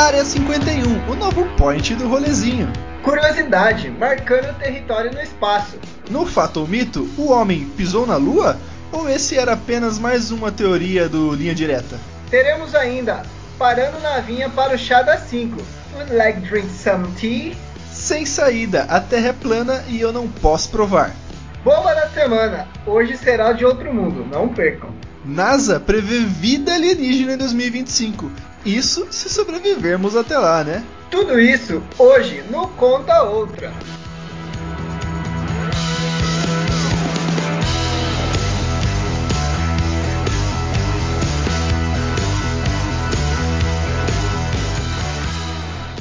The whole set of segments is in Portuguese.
Área 51, o novo point do rolezinho. Curiosidade, marcando o território no espaço. No fato ou mito, o homem pisou na Lua? Ou esse era apenas mais uma teoria do Linha Direta? Teremos ainda parando na vinha para o chá das 5. Would like drink some tea? Sem saída, a Terra é plana e eu não posso provar. Bomba da semana, hoje será de outro mundo, não percam. NASA prevê vida alienígena em 2025. Isso se sobrevivermos até lá, né? Tudo isso hoje no Conta Outra.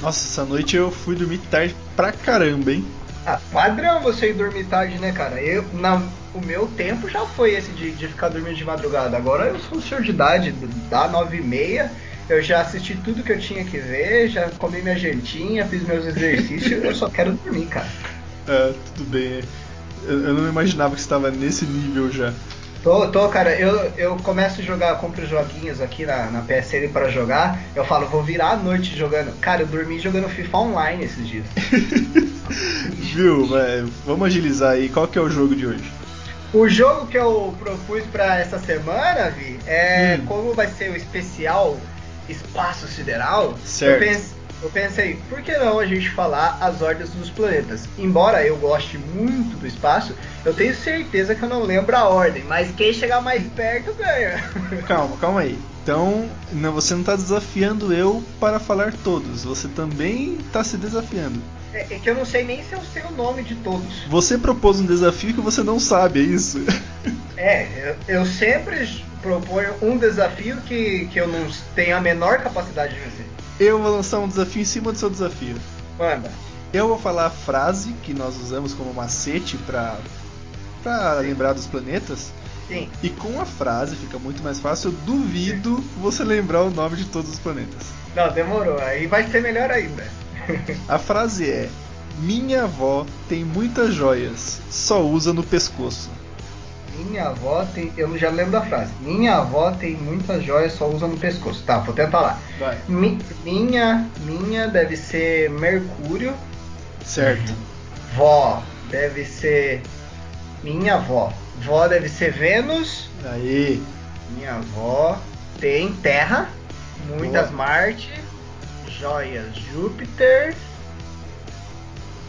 Nossa, essa noite eu fui dormir tarde pra caramba, hein? Ah, padrão você ir dormir tarde, né, cara? Eu, na, o meu tempo já foi esse de, de ficar dormindo de madrugada. Agora eu sou um senhor de idade, dá nove e meia, eu já assisti tudo que eu tinha que ver, já comi minha jantinha, fiz meus exercícios, eu só quero dormir, cara. É, tudo bem. Eu, eu não imaginava que estava nesse nível já. Tô, tô, cara, eu, eu começo a jogar, compro joguinhos aqui na, na PSN para jogar, eu falo, vou virar a noite jogando. Cara, eu dormi jogando FIFA Online esses dias. Viu, velho? Vamos agilizar aí, qual que é o jogo de hoje? O jogo que eu propus para essa semana, Vi, é hum. como vai ser o especial Espaço Sideral. Certo. Eu pensei, eu pensei, por que não a gente falar as ordens dos planetas? Embora eu goste muito do espaço, eu tenho certeza que eu não lembro a ordem, mas quem chegar mais perto ganha. Calma, calma aí. Então, não, você não está desafiando eu para falar todos, você também está se desafiando. É, é, que eu não sei nem se eu sei o nome de todos. Você propôs um desafio que você não sabe, é isso? É, eu, eu sempre proponho um desafio que, que eu não tenho a menor capacidade de vencer. Eu vou lançar um desafio em cima do seu desafio. Manda. Eu vou falar a frase que nós usamos como macete para para lembrar dos planetas. Sim. E com a frase fica muito mais fácil. Eu duvido Sim. você lembrar o nome de todos os planetas. Não, demorou. Aí vai ser melhor ainda. a frase é: Minha avó tem muitas joias, só usa no pescoço. Minha avó tem. Eu já lembro da frase. Minha avó tem muitas joias, só usa no pescoço. Tá, vou tentar lá. Vai. Mi, minha, minha deve ser Mercúrio. Certo. Vó deve ser. Minha avó. Vó deve ser Vênus. Aí. Minha avó tem Terra. Muitas Boa. Marte. Joias Júpiter.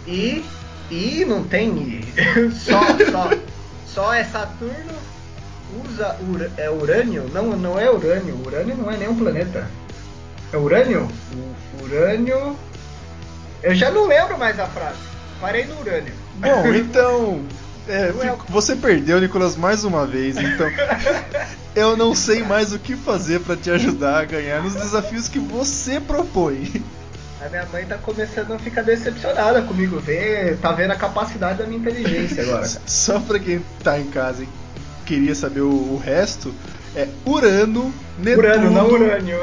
E. E não tem. só, só. Só é Saturno, usa ur é urânio? Não, não é urânio. Urânio não é nem um planeta. É urânio? Urânio. Eu já não lembro mais a frase. Parei no urânio. Bom, então. É, fico, você perdeu, Nicolas, mais uma vez. Então, eu não sei mais o que fazer para te ajudar a ganhar nos desafios que você propõe. A minha mãe tá começando a ficar decepcionada comigo, ver, tá vendo a capacidade da minha inteligência agora. Só pra quem tá em casa e queria saber o, o resto, é Urano, Netuno. Urano, não Urânio.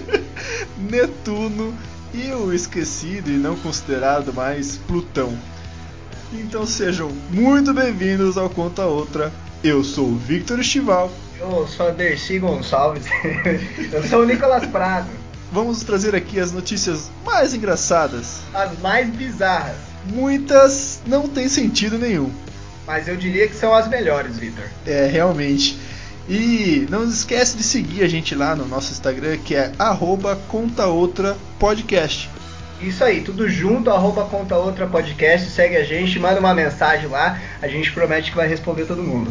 Netuno e o esquecido e não considerado mais Plutão. Então sejam muito bem-vindos ao Conta Outra. Eu sou o Victor Estival. Eu sou a Dercy Gonçalves. Eu sou o Nicolas Prado vamos trazer aqui as notícias mais engraçadas. As mais bizarras. Muitas não têm sentido nenhum. Mas eu diria que são as melhores, Victor. É, realmente. E não esquece de seguir a gente lá no nosso Instagram, que é @contaoutrapodcast. Isso aí, tudo junto, arroba conta outra podcast, segue a gente, manda uma mensagem lá, a gente promete que vai responder todo mundo.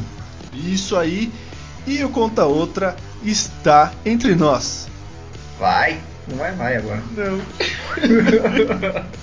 Isso aí, e o Conta Outra está entre nós. Vai. Não é vai agora. Não.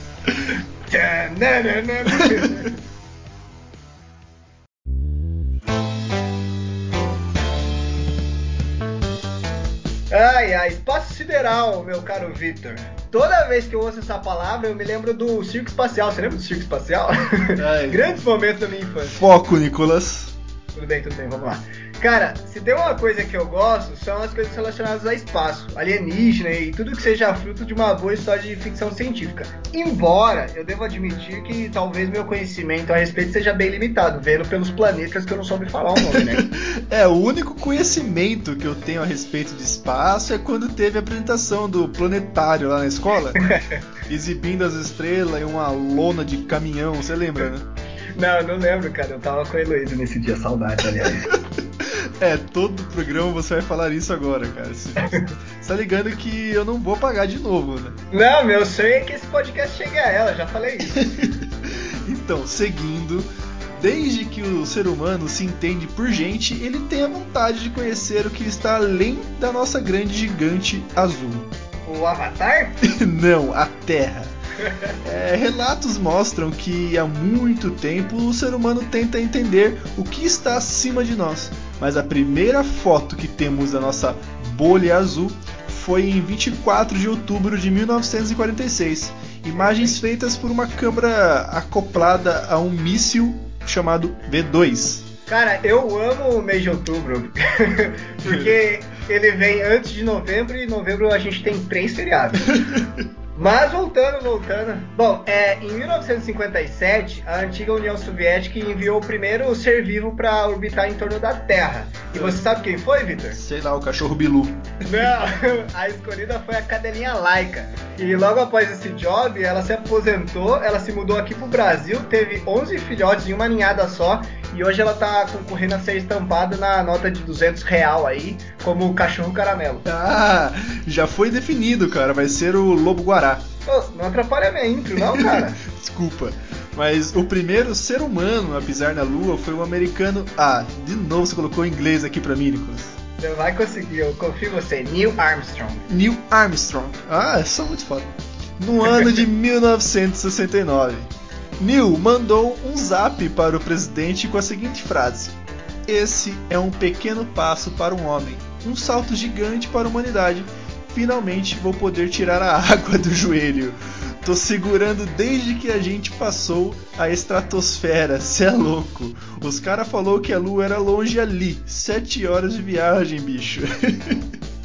Ai, ai, espaço sideral, meu caro Victor. Toda vez que eu ouço essa palavra, eu me lembro do circo espacial. Você lembra do circo espacial? Grandes momentos da minha infância. Foco, Nicolas. Tudo bem, tudo bem, vamos lá. Cara, se tem uma coisa que eu gosto, são as coisas relacionadas ao espaço, alienígena e tudo que seja fruto de uma boa história de ficção científica. Embora eu devo admitir que talvez meu conhecimento a respeito seja bem limitado, vendo pelos planetas que eu não soube falar o nome, né? é, o único conhecimento que eu tenho a respeito de espaço é quando teve a apresentação do planetário lá na escola, exibindo as estrelas e uma lona de caminhão, você lembra, né? Não, não lembro, cara. Eu tava com a Heloísa nesse dia, saudade, aliás. é, todo programa você vai falar isso agora, cara. Você tá ligando que eu não vou pagar de novo, né? Não, meu sonho é que esse podcast chegue a ela, já falei isso. então, seguindo. Desde que o ser humano se entende por gente, ele tem a vontade de conhecer o que está além da nossa grande gigante azul. O Avatar? não, a Terra. É, relatos mostram que há muito tempo o ser humano tenta entender o que está acima de nós, mas a primeira foto que temos da nossa bolha azul foi em 24 de outubro de 1946. Imagens feitas por uma câmera acoplada a um míssil chamado V2. Cara, eu amo o mês de outubro, porque ele vem antes de novembro e em novembro a gente tem três feriados. Mas voltando, voltando. Bom, é, em 1957, a antiga União Soviética enviou o primeiro ser vivo para orbitar em torno da Terra. E você sabe quem foi, Victor? Sei lá, o cachorro Bilu. Não, a escolhida foi a cadelinha Laika. E logo após esse job, ela se aposentou, ela se mudou aqui pro Brasil, teve 11 filhotes em uma ninhada só. E hoje ela tá concorrendo a ser estampada na nota de 200 real aí, como o cachorro caramelo. Ah, já foi definido, cara. Vai ser o lobo guará. Não atrapalha minha intro, não, cara. Desculpa. Mas o primeiro ser humano a pisar na Lua foi o americano. Ah, de novo você colocou em inglês aqui pra mim, Nicolas. Você vai conseguir, eu confio em você. Neil Armstrong. Neil Armstrong. Ah, é só muito foda. No ano de 1969. Neil mandou um zap para o presidente com a seguinte frase: Esse é um pequeno passo para um homem, um salto gigante para a humanidade. Finalmente vou poder tirar a água do joelho. Tô segurando desde que a gente passou a estratosfera, cê é louco. Os cara falou que a lua era longe ali, sete horas de viagem, bicho.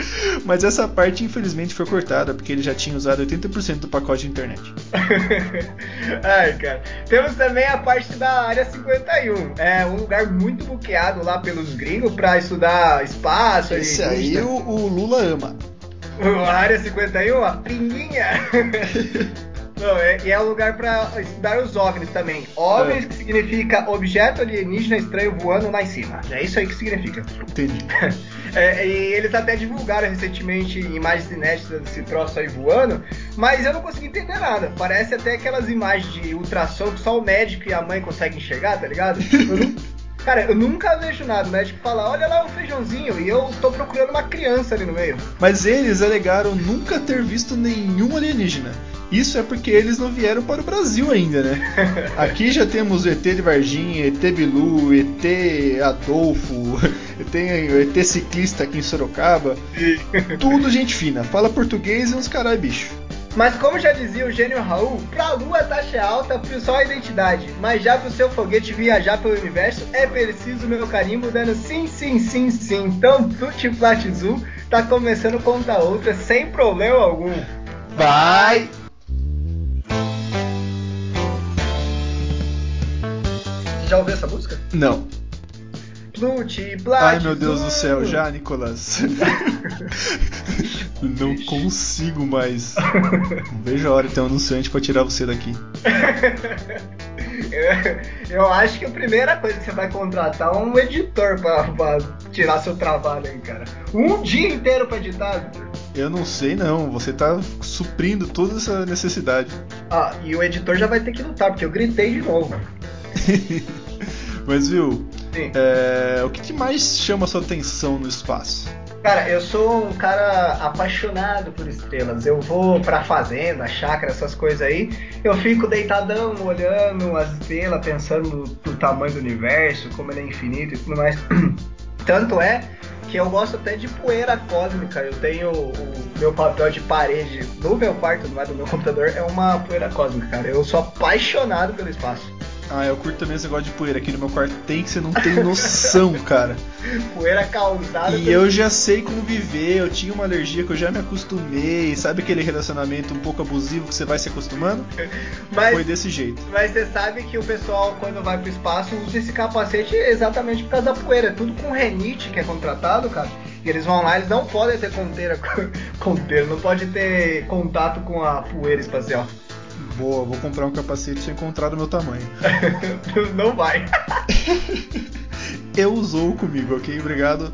Mas essa parte infelizmente foi cortada porque ele já tinha usado 80% do pacote de internet. Ai, cara. Temos também a parte da área 51. É um lugar muito buqueado lá pelos gringos para estudar espaço. Esse aí o, o Lula ama. A área 51, a pinguinha. Não, é, e é um lugar para estudar os OVNIs também. OVNIs é. que significa objeto alienígena estranho voando lá em cima. É isso aí que significa. Entendi. É, e eles até divulgaram recentemente imagens inéditas desse troço aí voando, mas eu não consegui entender nada. Parece até aquelas imagens de ultrassom que só o médico e a mãe conseguem enxergar, tá ligado? Cara, eu nunca vejo nada. O médico fala, olha lá o feijãozinho, e eu tô procurando uma criança ali no meio. Mas eles alegaram nunca ter visto nenhum alienígena. Isso é porque eles não vieram para o Brasil ainda, né? Aqui já temos o ET de Varginha, ET Bilu, ET Adolfo, tem ET ciclista aqui em Sorocaba. Tudo gente fina, fala português e uns carai bicho. Mas como já dizia o gênio Raul, pra lua a taxa é alta, pro sol a identidade. Mas já pro seu foguete viajar pelo universo, é preciso meu carimbo dando sim, sim, sim, sim. Então, Tutti Plat Azul tá começando conta outra sem problema algum. Vai! Já ouviu essa música? Não. Plute, Plat Ai meu Deus do céu, já, Nicolas. Não consigo mais. Veja a hora de ter um anunciante pra tirar você daqui. eu, eu, acho que a primeira coisa que você vai contratar é um editor pra, pra tirar seu trabalho aí, cara. Um dia inteiro pra editar, Victor. Eu não sei não, você tá suprindo toda essa necessidade. Ah, e o editor já vai ter que lutar, porque eu gritei de novo. Mas viu, é, o que, que mais chama sua atenção no espaço? Cara, eu sou um cara apaixonado por estrelas. Eu vou pra fazenda, chácara, essas coisas aí. Eu fico deitadão olhando as estrelas, pensando no, no tamanho do universo, como ele é infinito e tudo mais. Tanto é que eu gosto até de poeira cósmica. Eu tenho o meu papel de parede no meu quarto, não é do meu computador, é uma poeira cósmica, cara. Eu sou apaixonado pelo espaço. Ah, eu curto também esse negócio de poeira. Aqui no meu quarto tem que você não tem noção, cara. poeira causada. E eu já sei como viver, eu tinha uma alergia que eu já me acostumei. Sabe aquele relacionamento um pouco abusivo que você vai se acostumando? Mas, Foi desse jeito. Mas você sabe que o pessoal, quando vai pro espaço, usa esse capacete exatamente por causa da poeira. É tudo com renite que é contratado, cara. E eles vão lá, eles não podem ter conteira, conteira, não pode ter contato com a poeira espacial. Boa, vou comprar um capacete eu encontrar do meu tamanho. Não vai. eu usou comigo, ok? Obrigado.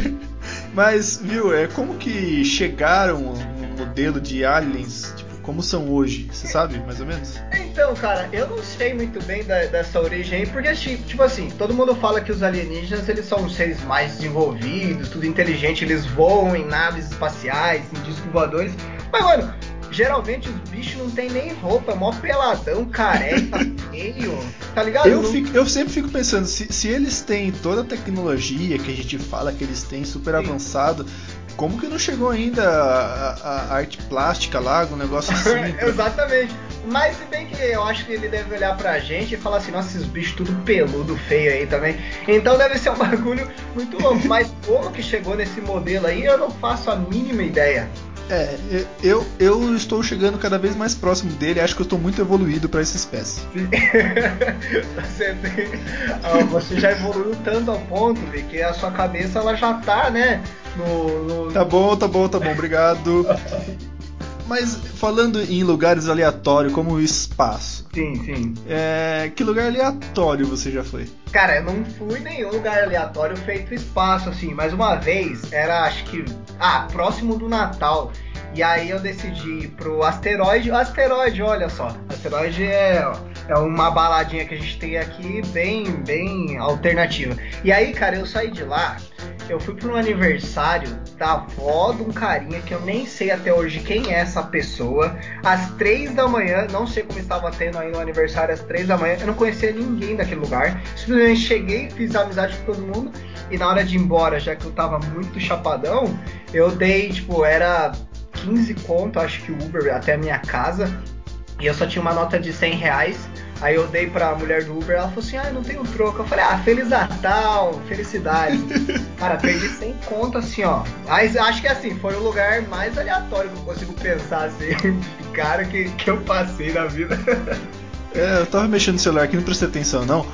Mas, viu, é como que chegaram no modelo de aliens, tipo, como são hoje? Você sabe, mais ou menos? Então, cara, eu não sei muito bem da, dessa origem aí, porque, tipo assim, todo mundo fala que os alienígenas, eles são os seres mais desenvolvidos, tudo inteligente, eles voam em naves espaciais, em discos voadores. Mas, mano, geralmente os bichos não tem nem roupa, é mó peladão, careca, feio, tá ligado? Eu, fico, eu sempre fico pensando, se, se, eles têm toda a tecnologia que a gente fala que eles têm, super Sim. avançado, como que não chegou ainda a, a, a arte plástica lá, um negócio assim? Exatamente. Mas se bem que eu acho que ele deve olhar pra gente e falar assim, nossa, esses bichos tudo peludo, feio aí também. Então deve ser um bagulho muito louco. Mas como que chegou nesse modelo aí, eu não faço a mínima ideia. É, eu, eu estou chegando cada vez mais próximo dele, acho que eu estou muito evoluído para essa espécie. você, tem, você já evoluiu tanto ao ponto de que a sua cabeça ela já tá, né? No, no... Tá bom, tá bom, tá bom, obrigado. Mas falando em lugares aleatórios como o espaço. Sim, sim. É, que lugar aleatório você já foi? Cara, eu não fui nenhum lugar aleatório feito espaço, assim. Mas uma vez, era acho que. Ah, próximo do Natal. E aí eu decidi ir pro asteroide. O asteroide, olha só. Asteroide é, é uma baladinha que a gente tem aqui bem, bem alternativa. E aí, cara, eu saí de lá eu fui para um aniversário da avó de um carinha que eu nem sei até hoje quem é essa pessoa. Às três da manhã, não sei como estava tendo aí no aniversário às três da manhã, eu não conhecia ninguém daquele lugar. Simplesmente cheguei, fiz amizade com todo mundo e na hora de ir embora, já que eu tava muito chapadão, eu dei, tipo, era 15 conto, acho que Uber até a minha casa. E eu só tinha uma nota de 100 reais. Aí eu dei pra mulher do Uber, ela falou assim, ah, não tenho troco. Eu falei, ah, Feliz Natal, felicidade. Cara, perdi sem conta, assim, ó. Mas acho que assim, foi o lugar mais aleatório que eu consigo pensar, assim, cara que, que eu passei na vida. É, eu tava mexendo no celular aqui, não prestei atenção não.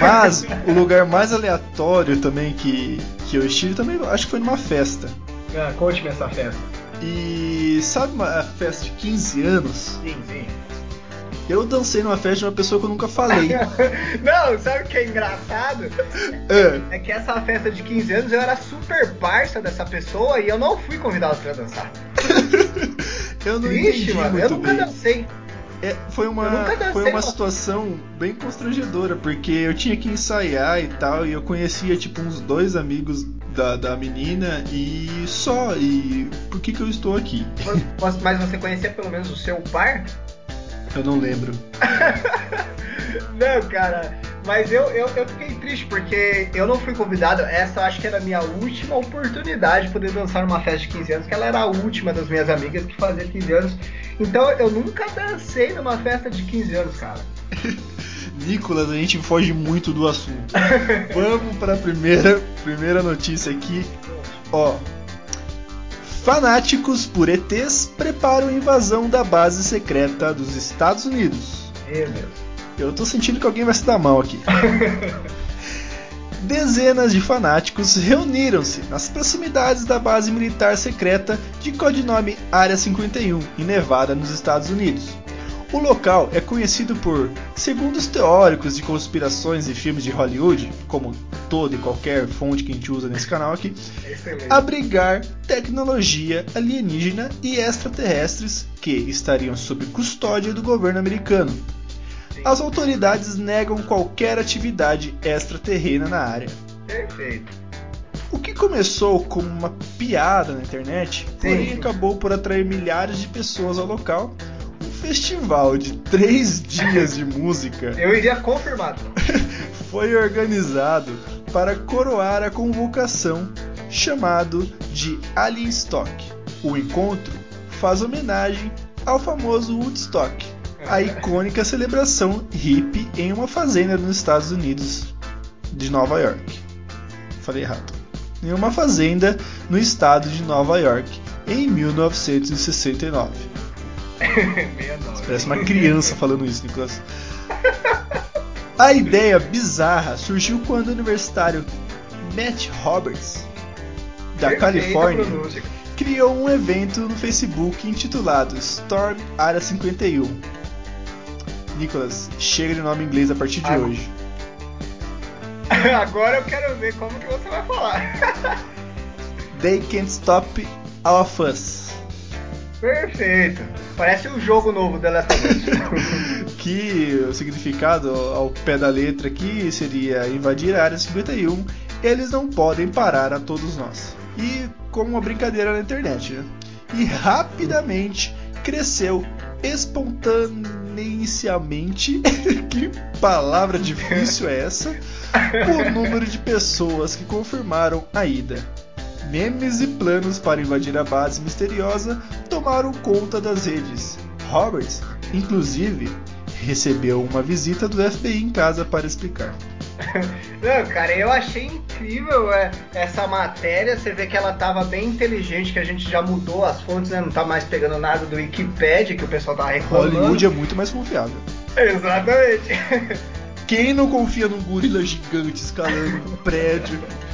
Mas o lugar mais aleatório também que, que eu estive também, acho que foi numa festa. Ah, conte-me essa festa. E sabe uma festa de 15 anos? Sim, sim. Eu dancei numa festa de uma pessoa que eu nunca falei. não, sabe o que é engraçado? É. é. que essa festa de 15 anos eu era super parça dessa pessoa e eu não fui convidado para dançar. eu não Triste, entendi mano. eu nunca bem. dancei. É, foi uma, dancei, foi uma situação bem constrangedora, porque eu tinha que ensaiar e tal, e eu conhecia tipo uns dois amigos da, da menina e só. E por que, que eu estou aqui? Mas, mas você conhecia pelo menos o seu par? Eu não lembro. não, cara. Mas eu, eu, eu fiquei triste porque eu não fui convidado. Essa eu acho que era a minha última oportunidade de poder dançar numa festa de 15 anos, que ela era a última das minhas amigas que fazia 15 anos. Então eu nunca dancei numa festa de 15 anos, cara. Nicolas, a gente foge muito do assunto. Vamos para a primeira, primeira notícia aqui. Ó, Fanáticos por ETs preparam invasão da base secreta dos Estados Unidos. É, meu. Eu tô sentindo que alguém vai se dar mal aqui. Dezenas de fanáticos reuniram-se nas proximidades da base militar secreta de codinome Área 51, em Nevada, nos Estados Unidos. O local é conhecido por, segundo os teóricos de conspirações e filmes de Hollywood, como toda e qualquer fonte que a gente usa nesse canal aqui, Excelente. abrigar tecnologia alienígena e extraterrestres que estariam sob custódia do governo americano. As autoridades negam qualquer atividade extraterrena na área. Perfeito. O que começou como uma piada na internet, porém acabou por atrair milhares de pessoas ao local festival de três dias de música. Eu iria confirmado. foi organizado para coroar a convocação chamado de Alien Stock. O encontro faz homenagem ao famoso Woodstock, a icônica celebração hippie em uma fazenda nos Estados Unidos de Nova York. Falei errado. Em uma fazenda no estado de Nova York em 1969. Parece uma criança falando isso, Nicolas. A ideia bizarra surgiu quando o universitário Matt Roberts, da Perfeita Califórnia, pronúncia. criou um evento no Facebook intitulado Storm Área 51. Nicolas, chega de nome inglês a partir de hoje. Agora eu quero ver como que você vai falar. They can't stop all of us. Perfeito. Parece um jogo novo da Last of Us. Que o significado ao pé da letra aqui seria invadir a área 51, eles não podem parar a todos nós. E como uma brincadeira na internet, né? E rapidamente cresceu espontaneamente, que palavra difícil é essa? O número de pessoas que confirmaram a ida. Memes e planos para invadir a base misteriosa tomaram conta das redes. Roberts, inclusive, recebeu uma visita do FBI em casa para explicar. Não, cara, eu achei incrível é, essa matéria. Você vê que ela tava bem inteligente, que a gente já mudou as fontes, né? Não tá mais pegando nada do Wikipedia, que o pessoal tava reclamando. Hollywood é muito mais confiável. Exatamente. Quem não confia num gorila gigante escalando um prédio?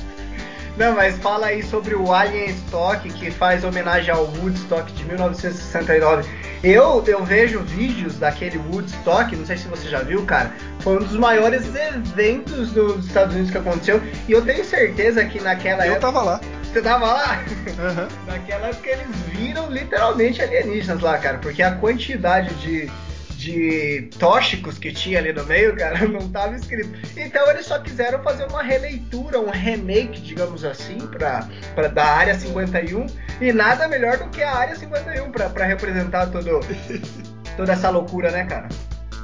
Não, mas fala aí sobre o Alien Stock, que faz homenagem ao Woodstock de 1969. Eu, eu vejo vídeos daquele Woodstock, não sei se você já viu, cara. Foi um dos maiores eventos dos Estados Unidos que aconteceu. E eu tenho certeza que naquela Eu época. tava lá. Você tava lá? Aham. Naquela época eles viram literalmente alienígenas lá, cara. Porque a quantidade de, de tóxicos que tinha ali no meio, cara, não tava escrito. Então eles só quiseram fazer uma releitura, um remake, digamos assim, pra, pra, da Área 51. E nada melhor do que a Área 51 pra, pra representar todo, toda essa loucura, né, cara?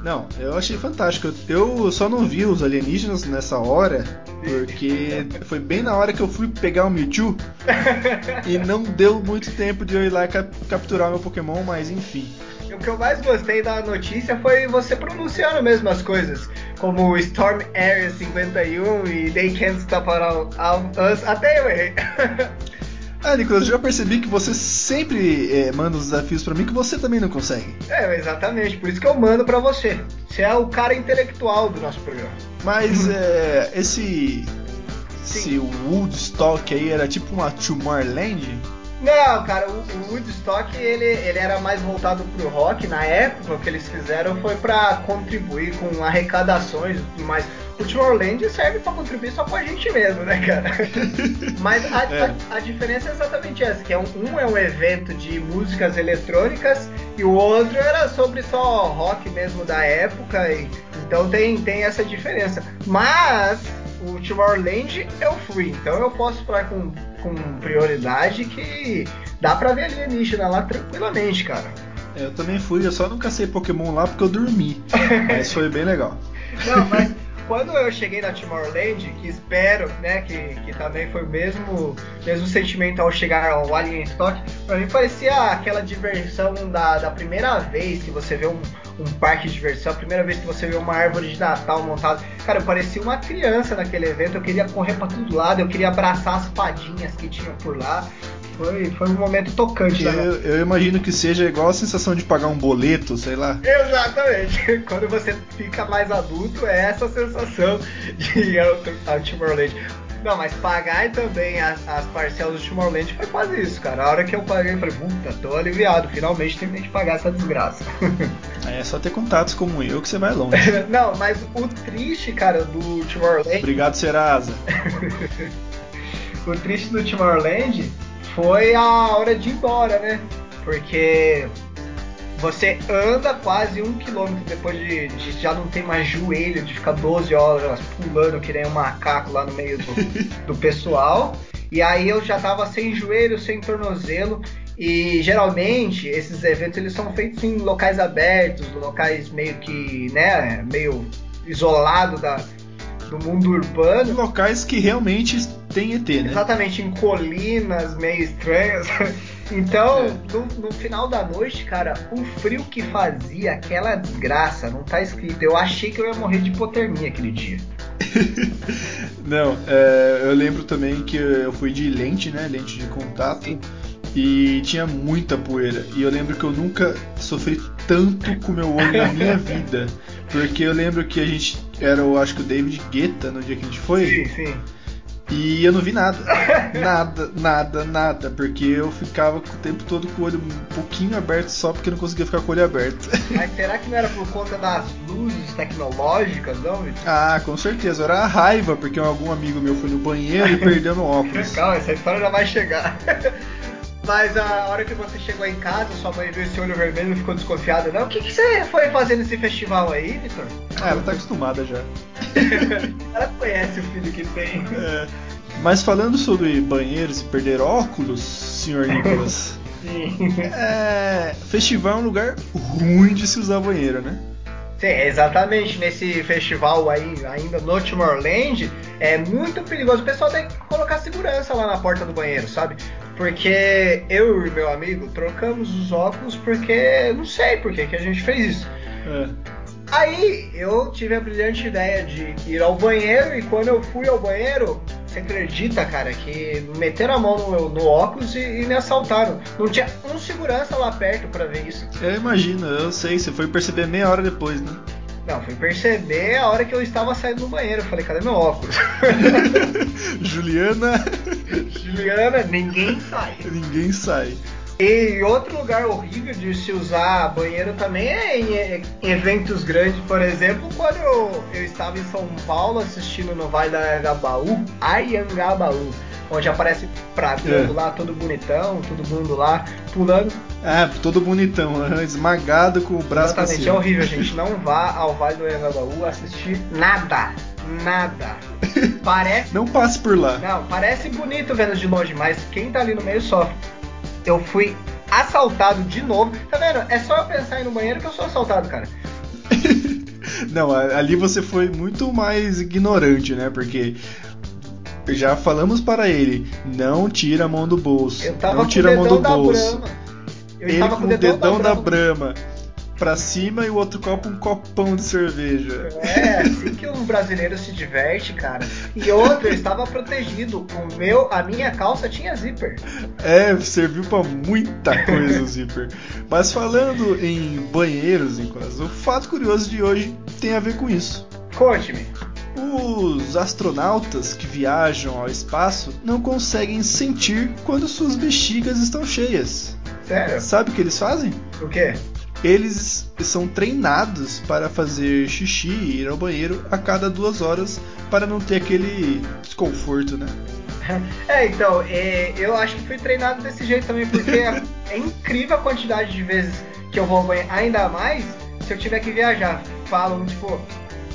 Não, eu achei fantástico. Eu só não vi os alienígenas nessa hora, porque foi bem na hora que eu fui pegar o Mewtwo e não deu muito tempo de eu ir lá cap- capturar meu Pokémon, mas enfim. O que eu mais gostei da notícia foi você pronunciando mesmo as coisas, como Storm Area 51 e They Can't Stop All Us. Até eu errei. Ah, Nicolas, eu já percebi que você sempre eh, manda os desafios pra mim que você também não consegue. É, exatamente, por isso que eu mando pra você. Você é o cara intelectual do nosso programa. Mas eh, esse. Sim. Esse Woodstock aí era tipo uma Tomorrowland? Não, cara, o, o Woodstock ele, ele era mais voltado pro rock. Na época, o que eles fizeram foi pra contribuir com arrecadações e tudo mais. O Tomorrowland serve pra contribuir só com a gente mesmo, né, cara? Mas a, É. a- a diferença é exatamente essa, que é um, um é um evento de músicas eletrônicas e o outro era sobre só rock mesmo da época. E, então tem, tem essa diferença. Mas o Tomorrowland eu fui, então eu posso falar com, com prioridade que dá pra ver alienígena lá tranquilamente, cara. Eu também fui, eu só não cacei Pokémon lá porque eu dormi. Mas foi bem legal. Não, mas quando eu cheguei na Tomorrowland, que espero, né, que, que também foi o mesmo, mesmo sentimento ao chegar ao Alien Stock, pra mim parecia aquela diversão da, da primeira vez que você vê um, um parque de diversão, a primeira vez que você vê uma árvore de Natal montada. Cara, eu parecia uma criança naquele evento, eu queria correr pra todo lado, eu queria abraçar as fadinhas que tinham por lá. Foi, foi um momento tocante. da Eu, eu imagino que seja igual a sensação de pagar um boleto, sei lá. Exatamente. Quando você fica mais adulto, é essa sensação de ir ao, ao Tomorrowland. Não, mas pagar também as, as parcelas do Tomorrowland foi quase isso, cara. A hora que eu paguei, eu falei, puta, tô aliviado. Finalmente terminei de pagar essa desgraça. É só ter contatos como eu que você vai longe. Não, mas o triste, cara, do Tomorrowland, Obrigado, Serasa. o triste do Tomorrowland foi a hora de ir embora, né? Porque você anda quase um quilômetro depois de, de já não ter mais joelho, de ficar 12 horas pulando que nem um macaco lá no meio do, do pessoal. E aí eu já tava sem joelho, sem tornozelo. E geralmente esses eventos eles são feitos em locais abertos, locais meio que, né, meio isolado da, do mundo urbano. Locais que realmente tem ET, né? Exatamente, em colinas meio estranhas. Então, É. no, no final da noite, cara, o frio que fazia, aquela desgraça, não tá escrito. Eu achei que eu ia morrer de hipotermia aquele dia. Não, é, eu lembro também que eu fui de lente, né? Lente de contato. E tinha muita poeira. E eu lembro que eu nunca sofri tanto com meu olho na minha vida. Porque eu lembro que a gente era, eu acho que o David Guetta no dia que a gente foi. Sim, sim. E eu não vi nada. Nada, nada, nada. Porque eu ficava o tempo todo com o olho um pouquinho aberto só porque não conseguia ficar com o olho aberto. Mas será que não era por conta das luzes tecnológicas, não, Vitor? Ah, com certeza. Era a raiva porque algum amigo meu foi no banheiro e perdeu no óculos. Calma, essa história já vai chegar. Mas a hora que você chegou em casa, sua mãe viu esse olho vermelho e ficou desconfiada. Não, o que, que você foi fazer nesse festival aí, Vitor? Ah, ela tá acostumada já. Ela conhece o filho que tem. É. Mas falando sobre banheiros e perder óculos, senhor Nicolas, Sim. é, festival é um lugar ruim de se usar banheiro, né? Sim, exatamente. Nesse festival aí, ainda no Tomorrowland, é muito perigoso. O pessoal tem que colocar segurança lá na porta do banheiro, sabe? Porque eu e meu amigo trocamos os óculos porque não sei por que a gente fez isso. É. Aí eu tive a brilhante ideia de ir ao banheiro e quando eu fui ao banheiro, você acredita, cara, que meteram a mão no, no óculos e, e me assaltaram. Não tinha um segurança lá perto pra ver isso. Eu imagino, eu sei, você foi perceber meia hora depois, né? Não, fui perceber a hora que eu estava saindo do banheiro. Eu falei, cadê meu óculos? Juliana, Juliana, ninguém sai. ninguém sai. E outro lugar horrível de se usar banheiro também é em, eventos grandes, por exemplo, quando eu, eu estava em São Paulo assistindo no Vale da Angabaú, Ayangabaú, onde aparece pradando É. lá, todo bonitão, todo mundo lá pulando. Ah, todo bonitão, esmagado com o braço pra Exatamente, é cima. horrível, gente. Não vá ao Vale do Angabaú assistir nada. Nada. Parece Não passe por lá. Não, parece bonito vendo de longe, mas quem tá ali no meio sofre. Eu fui assaltado de novo. Tá vendo? É só eu pensar em ir no banheiro que eu sou assaltado, cara. Não, ali você foi muito mais ignorante, né? Porque já falamos para ele, não tira a mão do bolso. Eu tava não tira a mão dedão do da bolso. Ele com o dedão, da, Brahma. Brahma pra cima e o outro copo um copão de cerveja. É, assim que um brasileiro se diverte, cara. E outro, eu estava protegido. O meu, a minha calça tinha zíper. É, serviu pra muita coisa o zíper. Mas falando em banheiros, Nicolas, o fato curioso de hoje tem a ver com isso. Conte-me. Os astronautas que viajam ao espaço não conseguem sentir quando suas bexigas estão cheias. Sério? Sabe o que eles fazem? O quê? Eles são treinados para fazer xixi e ir ao banheiro a cada duas horas para não ter aquele desconforto, né? É, então, é, eu acho que fui treinado desse jeito também, porque é, é incrível a quantidade de vezes que eu vou ao banheiro, ainda mais se eu tiver que viajar. Falam, tipo,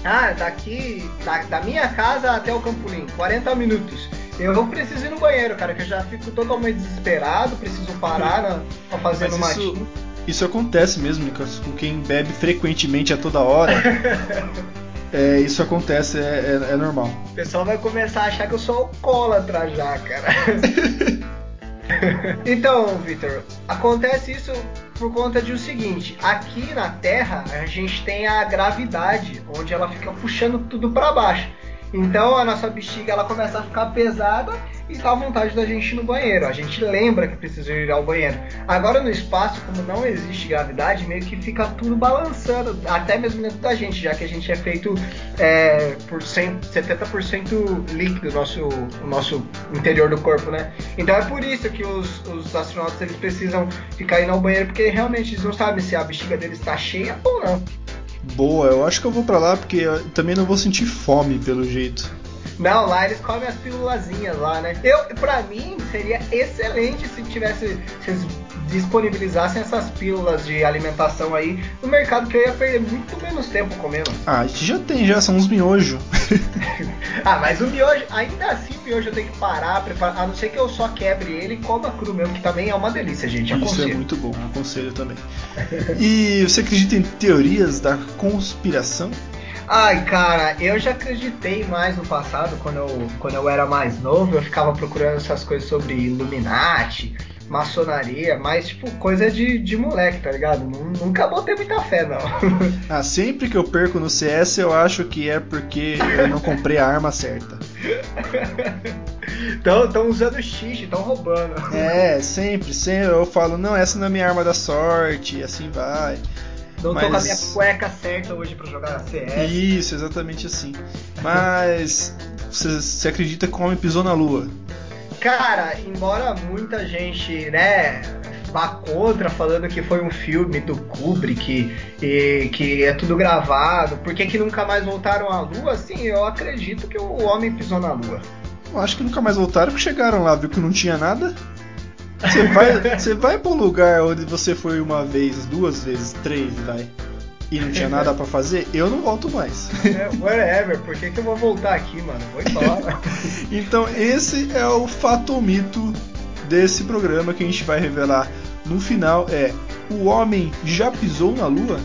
ah, daqui, da, da minha casa até o Campolim, 40 minutos. Eu preciso ir no banheiro, cara, que eu já fico totalmente desesperado, preciso parar na, pra fazer Mas no isso, matinho. isso acontece mesmo, Nicolas, com quem bebe frequentemente a toda hora. É, isso acontece, é, é- é normal. O pessoal vai começar a achar que eu sou alcoólatra já, cara. então, Victor, acontece isso por conta de o seguinte: aqui na Terra a gente tem a gravidade, onde ela fica puxando tudo para baixo. Então a nossa bexiga ela começa a ficar pesada e dá vontade da gente ir no banheiro. A gente lembra que precisa ir ao banheiro. Agora no espaço, como não existe gravidade, meio que fica tudo balançando, até mesmo dentro da gente, já que a gente é feito é, por 100, 70% líquido nosso, o nosso interior do corpo, né? Então é por isso que os, os astronautas eles precisam ficar indo ao banheiro, porque realmente eles não sabem se a bexiga deles está cheia ou não. Boa, eu acho que eu vou pra lá porque também não vou sentir fome pelo jeito. Não, lá eles comem as pílulazinhas lá, né? Eu, pra mim, seria excelente se tivesse, se eles disponibilizassem essas pílulas de alimentação aí no mercado, que eu ia perder muito menos tempo comendo. Ah, a gente já tem, já são uns miojos. Ah, mas o miojo, ainda assim o miojo eu tenho que parar, preparar, a não ser que eu só quebre ele e coma cru mesmo, que também é uma delícia, gente. Isso é Aconselho. muito bom, aconselho também. E você acredita em teorias da conspiração? Ai, cara, eu já acreditei mais no passado, quando eu, quando eu era mais novo, eu ficava procurando essas coisas sobre Illuminati, maçonaria, mas tipo, coisa de, de moleque, tá ligado? Nunca botei muita fé, não. Ah, sempre que eu perco no CS, eu acho que é porque eu não comprei a arma certa. Estão usando xixi, estão roubando. É, sempre, sempre. Eu falo, não, essa não é minha arma da sorte, e assim vai. Não Mas... tô com a minha cueca certa hoje para jogar CS. Isso, exatamente assim. Mas você acredita que o homem pisou na lua? Cara, embora muita gente, né, vá contra, falando que foi um filme do Kubrick e que é tudo gravado, por que, que nunca mais voltaram à Lua? Sim, eu acredito que o homem pisou na Lua. Eu acho que nunca mais voltaram, porque chegaram lá, viu que não tinha nada. Você vai, você vai pra um lugar onde você foi uma vez, duas vezes, três, vai e não tinha nada para fazer, eu não volto mais. É, whatever, por que, que eu vou voltar aqui, mano? Vou embora. então, esse é o fato ou mito desse programa que a gente vai revelar no final: é o homem já pisou na lua?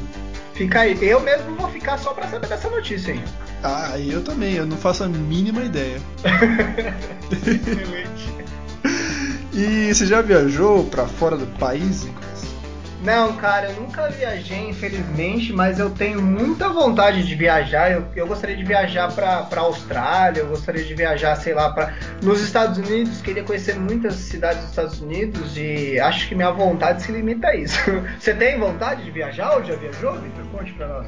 Fica aí, eu mesmo vou ficar só pra saber dessa notícia aí. Ah, eu também, eu não faço a mínima ideia. Excelente. E você já viajou para fora do país? Não, cara, eu nunca viajei, infelizmente, mas eu tenho muita vontade de viajar. Eu, eu gostaria de viajar para pra Austrália, eu gostaria de viajar, sei lá, para nos Estados Unidos. Queria conhecer muitas cidades dos Estados Unidos e acho que minha vontade se limita a isso. Você tem vontade de viajar ou já viajou, Victor? Conte pra nós.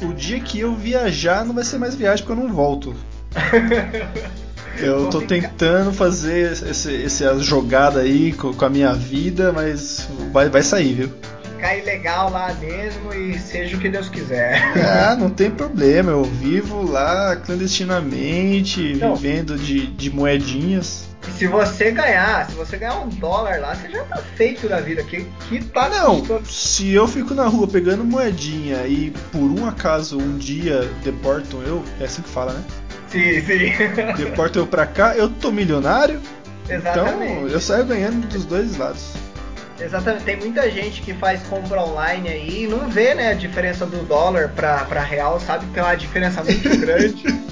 O dia que eu viajar não vai ser mais viagem porque eu não volto. Eu tô tentando fazer esse, essa jogada aí com, com, a minha vida, mas vai, vai sair, viu? Ficar ilegal lá mesmo e seja o que Deus quiser. Ah, não tem problema, eu vivo lá clandestinamente, não. vivendo de, de moedinhas. Se você ganhar, se você ganhar um dólar lá, você já tá feito da vida. Que, que tá Não, se eu fico na rua pegando moedinha e por um acaso um dia deportam eu, é assim que fala, né? Sim, sim. Deporta eu pra cá, eu tô milionário. Exatamente. Então eu saio ganhando dos dois lados. Exatamente. Tem muita gente que faz compra online aí e não vê né, a diferença do dólar pra, pra real, sabe que tem uma diferença muito grande.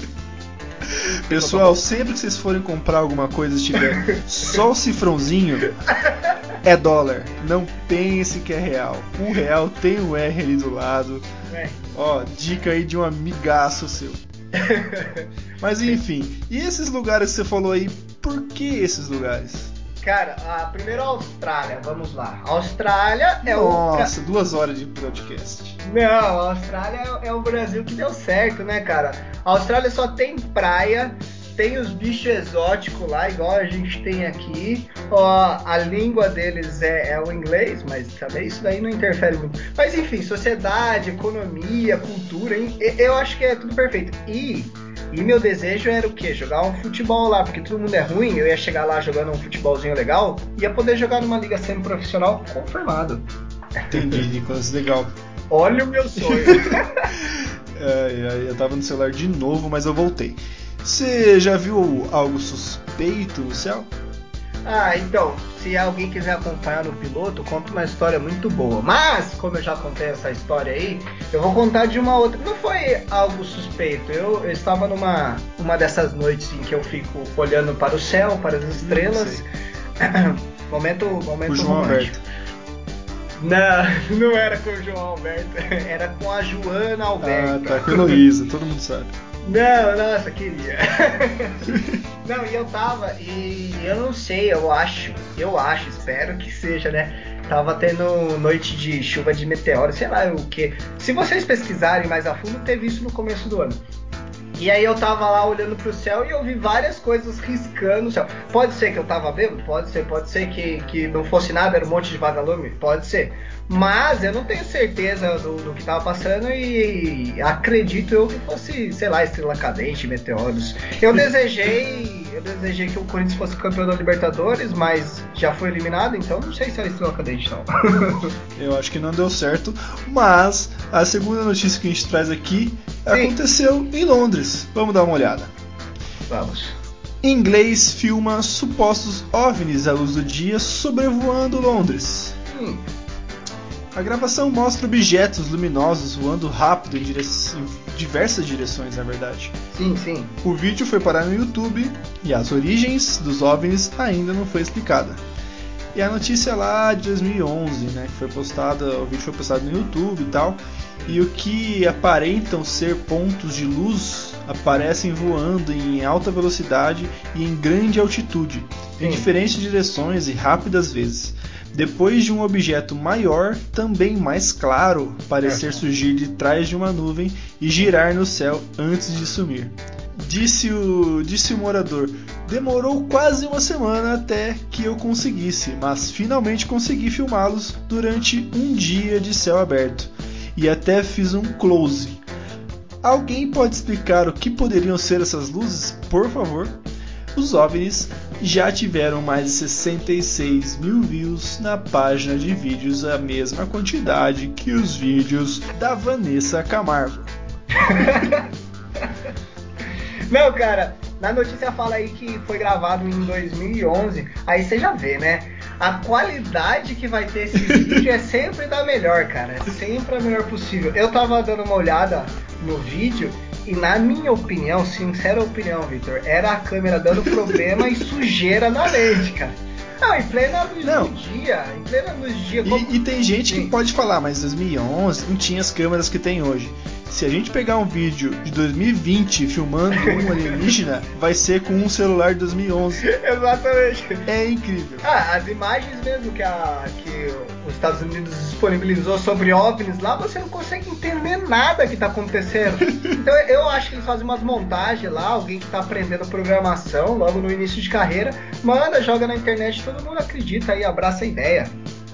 Pessoal, sempre que vocês forem comprar alguma coisa e tiver só o cifrãozinho, é dólar. Não pense que é real. O real tem o R ali do lado. É. Ó, dica aí de um amigaço seu. Mas enfim, e esses lugares que você falou aí, por que esses lugares? Cara, a primeira Austrália, vamos lá. A Austrália é Nossa, o. Nossa, duas horas de podcast. Não, a Austrália é, é o Brasil que deu certo, né, cara? A Austrália só tem praia, tem os bichos exóticos lá, igual a gente tem aqui. Ó, a língua deles é, é, o inglês, mas também isso daí não interfere muito. Mas enfim, sociedade, economia, cultura, eu acho que é tudo perfeito. E, e meu desejo era o quê? Jogar um futebol lá, porque todo mundo é ruim, eu ia chegar lá jogando um futebolzinho legal, ia poder jogar numa liga semi-profissional confirmado. Entendi, Nicolas, legal. Olha o meu sonho. é, eu tava no celular de novo, mas eu voltei. Você já viu algo suspeito no céu? Ah, então, se alguém quiser acompanhar no piloto, conta uma história muito boa. Mas, como eu já contei essa história aí, eu vou contar de uma outra. Não foi algo suspeito. Eu, eu estava numa uma dessas noites em que eu fico olhando para o céu, para as estrelas. momento, momento o João romântico. Alberto. Não, não era com o João Alberto, era com a Joana Alberto. Ah, tá, com a Heloísa, todo mundo sabe. Não, nossa, queria. não, e eu tava, e eu não sei, eu acho, eu acho, espero que seja, né? Tava tendo noite de chuva de meteoro, sei lá o que. Se vocês pesquisarem mais a fundo, teve isso no começo do ano. E aí eu tava lá olhando pro céu e eu vi várias coisas riscando o céu. Pode ser que eu tava bêbado? Pode ser. Pode ser que, que não fosse nada, era um monte de vagalume? Pode ser. Mas eu não tenho certeza do, do que estava passando e acredito eu que fosse, sei lá, estrela cadente, meteoros. Eu desejei, eu desejei que o Corinthians fosse campeão da Libertadores, mas já foi eliminado, então não sei se era estrela cadente não. eu acho que não deu certo, mas a segunda notícia que a gente traz aqui Sim. aconteceu em Londres. Vamos dar uma olhada. Vamos. Inglês filma supostos OVNIs à luz do dia sobrevoando Londres. Hum. A gravação mostra objetos luminosos voando rápido em, dire... em, diversas direções, na verdade. Sim, sim. O vídeo foi parar no YouTube e as origens dos OVNIs ainda não foi explicada. E a notícia é lá de 2011, né, que foi postada, o vídeo foi postado no YouTube e tal, e o que aparentam ser pontos de luz aparecem voando em alta velocidade e em grande altitude, em diferentes direções e rápidas vezes. Depois de um objeto maior, também mais claro, parecer surgir de trás de uma nuvem e girar no céu antes de sumir. Disse o, disse o morador: Demorou quase uma semana até que eu conseguisse, mas finalmente consegui filmá-los durante um dia de céu aberto. E até fiz um close. Alguém pode explicar o que poderiam ser essas luzes, por favor? Os OVNIs já tiveram mais de 66 mil views na página de vídeos, a mesma quantidade que os vídeos da Vanessa Camargo. Não, cara, na notícia fala aí que foi gravado em 2011. Aí você já vê, né? A qualidade que vai ter esse vídeo é sempre da melhor, cara. É sempre a melhor possível. Eu tava dando uma olhada no vídeo e na minha opinião, sincera opinião, Victor, era a câmera dando problema e sujeira na lente, cara. Não, em plena luz não. do dia, em plena luz do dia. Como... E, e, tem gente Sim. que pode falar, mas 2011 não tinha as câmeras que tem hoje se a gente pegar um vídeo de 2020 filmando um alienígena, vai ser com um celular de 2011. Exatamente. É incrível. Ah, as imagens mesmo que, a, que os Estados Unidos disponibilizou sobre OVNIs lá, você não consegue entender nada que está acontecendo. então eu acho que eles fazem umas montagens lá, alguém que está aprendendo programação logo no início de carreira, manda, joga na internet, todo mundo acredita aí, abraça a ideia.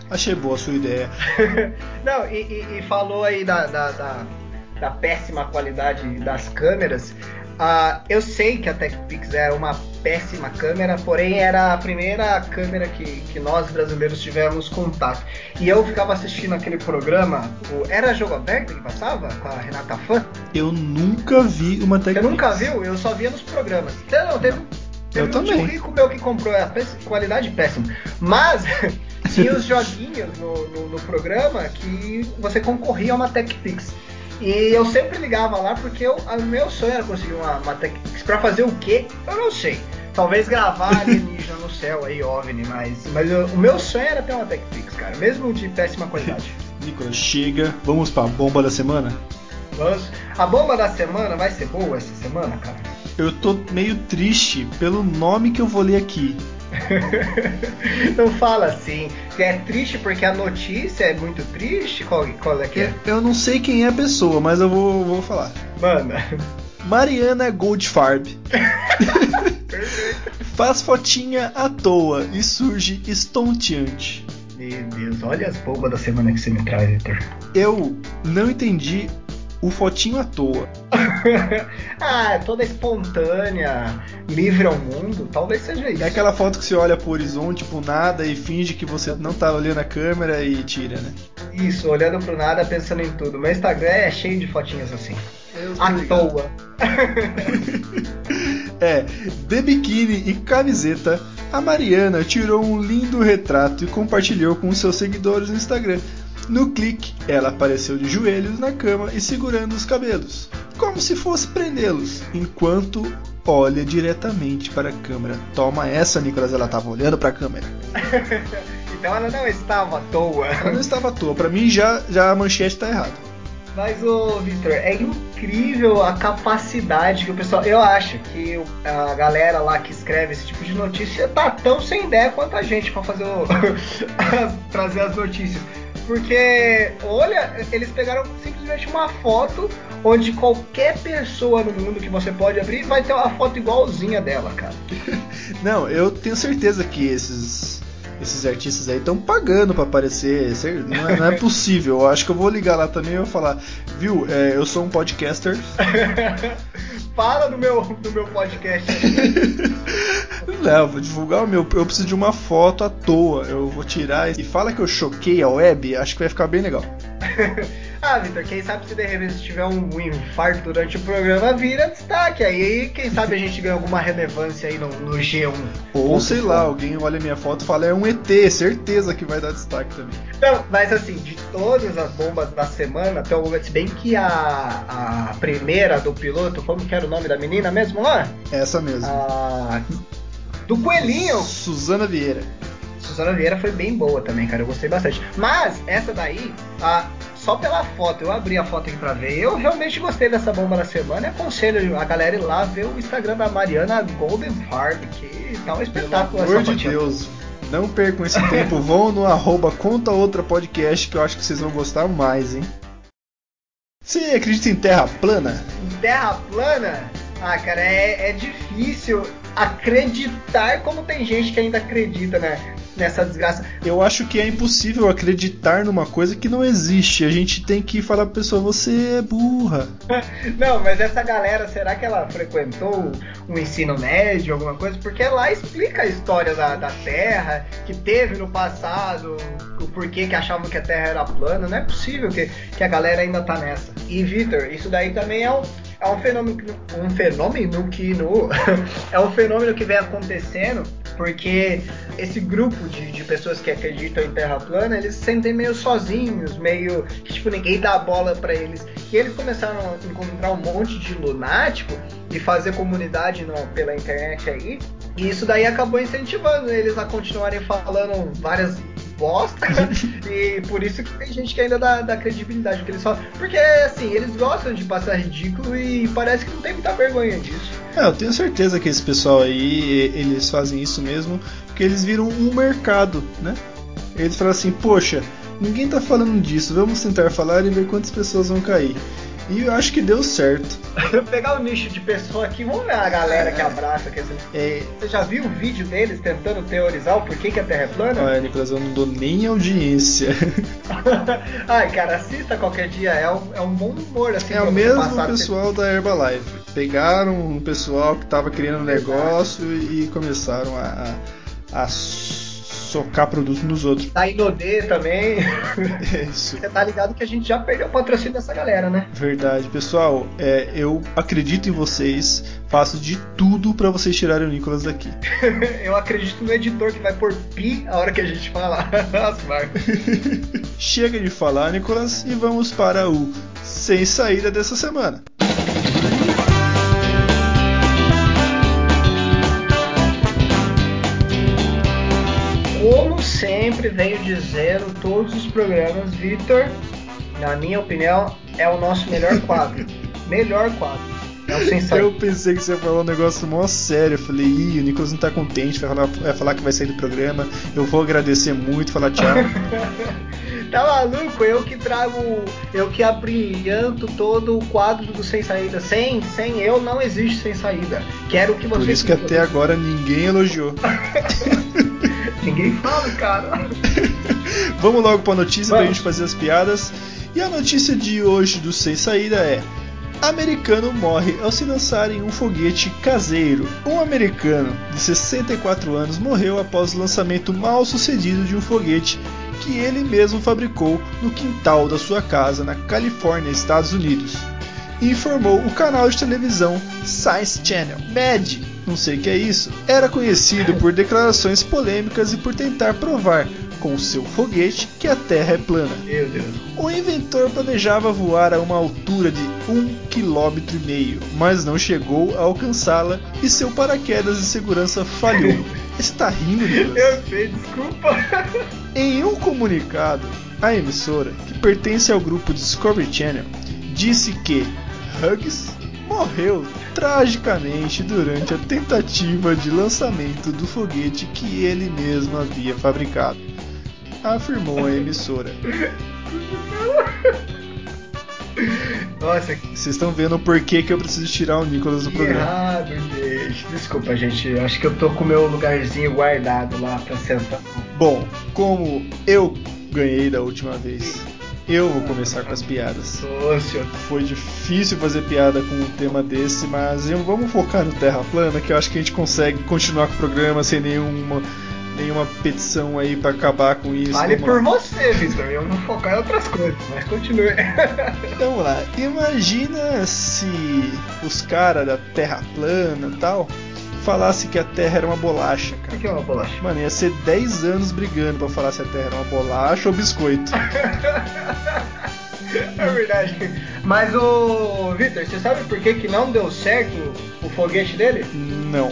Achei boa a sua ideia. não, e, e, e falou aí da, da, da da péssima qualidade das câmeras. Uh, eu sei que a TechPix era uma péssima câmera, porém era a primeira câmera que, que nós brasileiros tivemos contato. E eu ficava assistindo aquele programa, o, era jogo aberto que passava com a Renata Fã? Eu nunca vi uma TechPix. Você nunca viu? Eu só via nos programas. Então, não, teve, teve eu um também. rico meu que comprou, a qualidade péssima. Mas tinha os joguinhos no, no, no programa que você concorria a uma TechPix. E eu sempre ligava lá porque o meu sonho era conseguir uma, uma Techpix. Pra fazer o quê? Eu não sei. Talvez gravar alienígena no céu aí, OVNI, mas, mas eu, o meu sonho era ter uma TechPix, cara, mesmo de péssima qualidade. Nicolas, chega, vamos pra bomba da semana? Vamos. A bomba da semana vai ser boa essa semana, cara? Eu tô meio triste pelo nome que eu vou ler aqui. não fala assim. É triste porque a notícia é muito triste? Qual, qual é que é? Eu não sei quem é a pessoa, mas eu vou, vou falar. Manda. Mariana Goldfarb. Faz fotinha à toa e surge estonteante. Meu Deus, olha as bombas da semana que você me traz, Victor. Eu não entendi o fotinho à toa. ah, é toda espontânea, livre ao mundo, talvez seja isso. É aquela foto que você olha pro horizonte, pro nada e finge que você não tá olhando a câmera e tira, né? Isso, olhando pro nada, pensando em tudo. Meu Instagram é cheio de fotinhas assim. À ligado. toa. é, de biquíni e camiseta, a Mariana tirou um lindo retrato e compartilhou com seus seguidores no Instagram. No clique, ela apareceu de joelhos na cama e segurando os cabelos, como se fosse prendê-los, enquanto olha diretamente para a câmera. Toma essa, Nicolas, ela estava olhando para a câmera. então ela não estava à toa. Ela não estava à toa. Para mim já, já a manchete está errada. Mas, ô Victor, é incrível a capacidade que o pessoal. Eu acho que a galera lá que escreve esse tipo de notícia tá tão sem ideia quanto a gente para fazer o... trazer as notícias. Porque, olha, eles pegaram simplesmente uma foto onde qualquer pessoa no mundo que você pode abrir vai ter uma foto igualzinha dela, cara. Não, eu tenho certeza que esses esses artistas aí estão pagando para aparecer. Não é, não é, possível. Eu acho que eu vou ligar lá também e vou falar, viu? É, eu sou um podcaster. Fala no meu, no meu podcast. Não, vou divulgar o meu. Eu preciso de uma foto à toa. Eu vou tirar e fala que eu choquei a web. Acho que vai ficar bem legal. ah, Vitor, quem sabe se de repente tiver um infarto durante o programa, vira destaque. Aí, quem sabe a gente ganha alguma relevância aí no, no G1. Ou sei lá, alguém olha minha foto e fala é um ET, certeza que vai dar destaque também. Não, mas assim, de todas as bombas da semana, tem alguma, se bem que a, a primeira do piloto, como que era o nome da menina mesmo lá? Essa mesmo. A, do Coelhinho. Suzana Vieira. Suzana Vieira foi bem boa também, cara. Eu gostei bastante. Mas, essa daí, a, só pela foto, eu abri a foto aqui pra ver. Eu realmente gostei dessa bomba da semana e aconselho a galera ir lá ver o Instagram da Mariana Golden Farm, que tá um espetáculo Pelo amor de Deus. Não percam esse tempo, vão no arroba conta outra podcast que eu acho que vocês vão gostar mais, hein? Você acredita em terra plana? Em terra plana? Ah, cara, é, é difícil acreditar como tem gente que ainda acredita, né? Nessa desgraça. Eu acho que é impossível acreditar numa coisa que não existe. A gente tem que falar pra pessoa, você é burra. não, mas essa galera, será que ela frequentou um ensino médio, alguma coisa? Porque lá explica a história da, da Terra, que teve no passado, o porquê que achavam que a Terra era plana. Não é possível que, que a galera ainda tá nessa. E, Vitor, isso daí também é um é um fenômeno, um fenômeno que no, é um fenômeno que vem acontecendo porque esse grupo de, de pessoas que acreditam em Terra plana, eles se sentem meio sozinhos, meio que tipo ninguém dá bola para eles. E eles começaram a encontrar um monte de lunático e fazer comunidade no, pela internet aí. E isso daí acabou incentivando eles a continuarem falando várias bosta. e por isso que tem gente que ainda dá, dá credibilidade que eles falam. Porque, assim, eles gostam de passar ridículo e parece que não tem muita vergonha disso. É, eu tenho certeza que esse pessoal aí, eles fazem isso mesmo, porque eles viram um mercado, né? Eles falam assim, poxa, ninguém tá falando disso, vamos tentar falar e ver quantas pessoas vão cair. E eu acho que deu certo. pegar o nicho de pessoa aqui, vamos ver a galera que abraça. Que é... Você já viu o vídeo deles tentando teorizar o porquê que a Terra é plana? Olha, Nicolas, eu não dou nem audiência. Ai, cara, assista qualquer dia. É um, é um bom humor, assim. É o mesmo pessoal da Herbalife. Pegaram um pessoal que tava criando um negócio e começaram a, a, a socar produto nos outros. Tá Inodê também. Isso. Você tá ligado que a gente já perdeu o patrocínio dessa galera, né? Verdade. Pessoal, é, eu acredito em vocês. Faço de tudo para vocês tirarem o Nicolas daqui. eu acredito no editor que vai pôr pi a hora que a gente falar as marcas. Chega de falar, Nicolas, e vamos para o Sem Saída dessa semana. Sempre venho dizendo todos os programas, Vitor, na minha opinião, é o nosso melhor quadro. melhor quadro. É. Eu pensei que você ia falar um negócio mó sério. Eu falei, ih, o Nicolas não tá contente, vai falar, vai falar que vai sair do programa. Eu vou agradecer muito, falar tchau. tá maluco? Eu que trago, eu que abrilhanto todo o quadro do Sem Saída. Sem, sem eu não existe Sem Saída. Quero que você. Por isso que até agora ninguém elogiou. Ninguém fala, cara. Vamos logo pra notícia Vamos. pra gente fazer as piadas. E a notícia de hoje do Sem Saída é: Americano morre ao se lançar em um foguete caseiro. Um americano de 64 anos morreu após o lançamento mal sucedido de um foguete que ele mesmo fabricou no quintal da sua casa na Califórnia, Estados Unidos. Informou o canal de televisão Science Channel. Mad não sei o que é isso, era conhecido por declarações polêmicas e por tentar provar com seu foguete que a Terra é plana. Meu Deus. O inventor planejava voar a uma altura de um quilômetro e meio, mas não chegou a alcançá-la e seu paraquedas de segurança falhou. Está rindo, Deus? Eu sei, desculpa. Em um comunicado, a emissora, que pertence ao grupo Discovery Channel, disse que Hugs morreu tragicamente durante a tentativa de lançamento do foguete que ele mesmo havia fabricado, afirmou a emissora. Nossa, vocês estão vendo o porquê que eu preciso tirar o Nicolas do programa. Errado, gente. Desculpa, gente. Acho que eu tô com o meu lugarzinho guardado lá pra sentar. Bom, como eu ganhei da última vez eu vou começar com as piadas. Nossa. Foi difícil fazer piada com um tema desse, mas vamos focar no Terra Plana, que eu acho que a gente consegue continuar com o programa sem nenhuma nenhuma petição aí para acabar com isso. Vale por você, Victor. Eu vou focar em outras coisas, mas continue. então vamos lá. Imagina se os caras da Terra plana e tal falasse que a Terra era uma bolacha, cara. O que é uma bolacha? Mano, ia ser 10 anos brigando pra falar se a Terra era uma bolacha ou biscoito. é verdade. Mas o Victor, você sabe por que, que não deu certo o foguete dele? Não.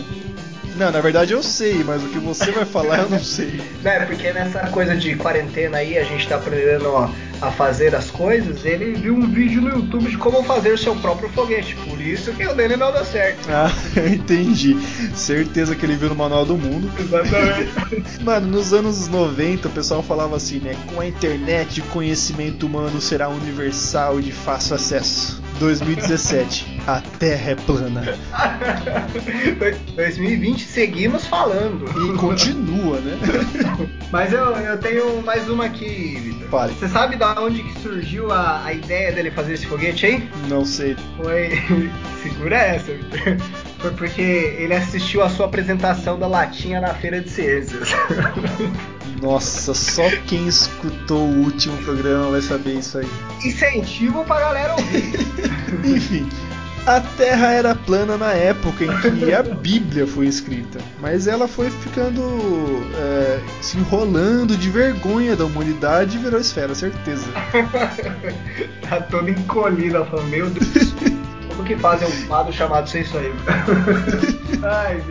Não, na verdade eu sei, mas o que você vai falar eu não sei. É porque nessa coisa de quarentena aí, a gente tá aprendendo a, a fazer as coisas, ele viu um vídeo no YouTube de como fazer o seu próprio foguete. Por isso que o dele não deu certo. Ah, entendi. Certeza que ele viu no Manual do Mundo. Exatamente. Mano, nos anos 90 o pessoal falava assim, né? Com a internet, o conhecimento humano será universal e de fácil acesso. 2017, a Terra é plana. 2020 seguimos falando. E continua, né? Mas eu, eu tenho mais uma aqui, Vitor. Fale. Você sabe da onde que surgiu a, a ideia dele fazer esse foguete aí? Não sei. Foi. Segura essa, Vitor. Foi porque ele assistiu a sua apresentação da latinha na feira de ciências. Nossa, só quem escutou o último programa vai saber isso aí. Incentivo pra galera ouvir. Enfim, a Terra era plana na época em que a Bíblia foi escrita, mas ela foi ficando é, se enrolando de vergonha da humanidade e virou esfera, certeza. tá toda encolhida, falando, meu Deus. Como que fazem um quadro chamado sem isso aí? Ai.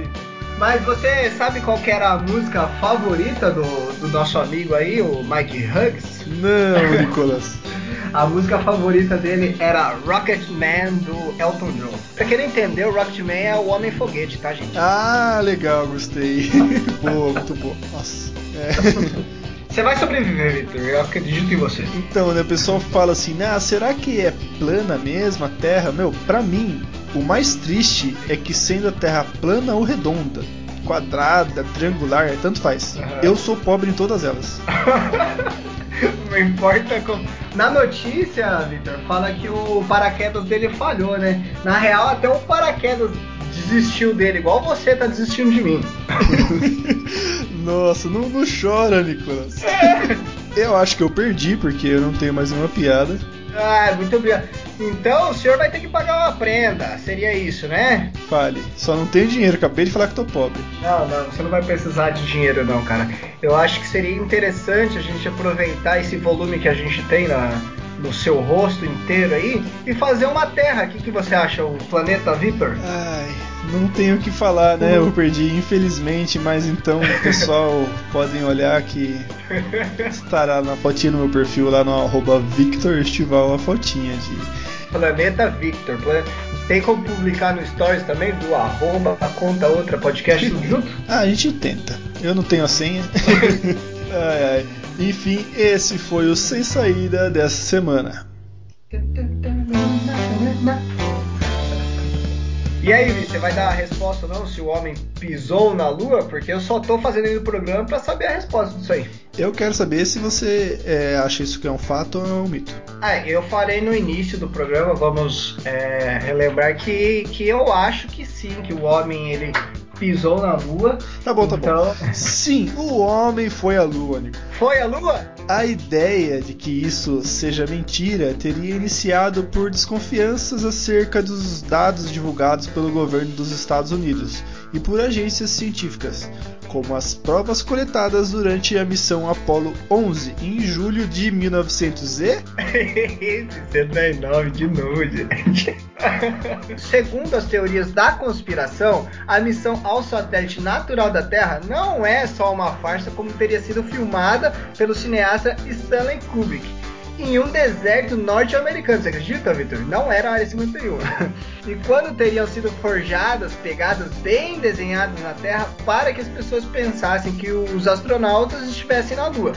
Mas você sabe qual era a música favorita do, do nosso amigo aí, o Mike Huggs? Não, Nicolas. A música favorita dele era Rocket Man do Elton John. Pra quem não entendeu, Rocket Man é o Homem Foguete, tá, gente? Ah, legal, gostei. boa, muito boa. Nossa. É. Você vai sobreviver, Victor. Eu acredito em você. Então, né, o pessoal fala assim, ah, será que é plana mesmo a Terra? Meu, pra mim, o mais triste é que sendo a Terra plana ou redonda, quadrada, triangular, tanto faz. Uhum. Eu sou pobre em todas elas. Não importa como. Na notícia, Victor, fala que o paraquedas dele falhou, né? Na real, até o paraquedas desistiu dele, igual você tá desistindo de mim. Nossa, não, não chora, Nicolas. Eu acho que eu perdi, porque eu não tenho mais nenhuma piada. Ah, muito obrigado. Então o senhor vai ter que pagar uma prenda, seria isso, né? Fale, só não tenho dinheiro, acabei de falar que tô pobre. Não, não, você não vai precisar de dinheiro não, cara. Eu acho que seria interessante a gente aproveitar esse volume que a gente tem na, no seu rosto inteiro aí e fazer uma terra. O que, que você acha, o planeta Vitor? Ai, não tenho o que falar, né? Eu perdi, infelizmente, mas então, pessoal, podem olhar que estará na fotinha no meu perfil lá no arroba Victor Estival a fotinha de. Planeta Victor. Tem como publicar no Stories também do arroba conta outra podcast tudo junto? Ah, a gente tenta. Eu não tenho a senha. ai, ai. Enfim, esse foi o Sem Saída dessa semana. E aí, você vai dar a resposta não se o homem pisou na lua? Porque eu só tô fazendo aí o programa pra saber a resposta disso aí. Eu quero saber se você é, acha isso que é um fato ou é um mito. Ah, eu falei no início do programa, vamos é, relembrar que, que eu acho que sim, que o homem ele pisou na lua. Tá bom, tá Então- bom. Sim, o homem foi à lua, Nico. Foi a lua? A ideia de que isso seja mentira teria iniciado por desconfianças acerca dos dados divulgados pelo governo dos Estados Unidos e por agências científicas, como as provas coletadas durante a missão Apollo 11 em julho de 1900 e 69 de novo, gente. Segundo as teorias da conspiração, a missão ao satélite natural da Terra não é só uma farsa como teria sido filmada pelo cineasta Stanley Kubrick. Em um deserto norte-americano, você acredita, Victor? Não era a área 51. E quando teriam sido forjadas pegadas bem desenhadas na Terra para que as pessoas pensassem que os astronautas estivessem na Lua.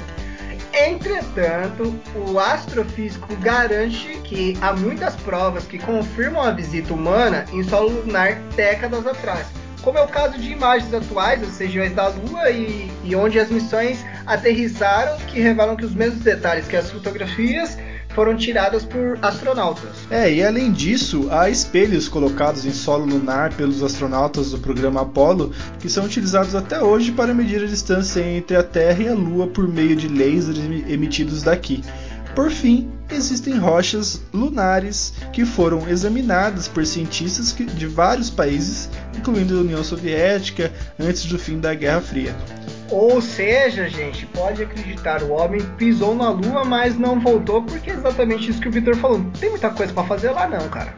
Entretanto, o astrofísico garante que há muitas provas que confirmam a visita humana em solo lunar décadas atrás, como é o caso de imagens atuais das regiões da Lua e, e onde as missões aterrissaram, que revelam que os mesmos detalhes que as fotografias foram tiradas por astronautas. É, e além disso, há espelhos colocados em solo lunar pelos astronautas do programa Apollo que são utilizados até hoje para medir a distância entre a Terra e a Lua por meio de lasers emi- emitidos daqui. Por fim, existem rochas lunares que foram examinadas por cientistas de vários países, incluindo a União Soviética, antes do fim da Guerra Fria. Ou seja, gente, pode acreditar, o homem pisou na Lua, mas não voltou, porque é exatamente isso que o Victor falou. Não tem muita coisa pra fazer lá não, cara.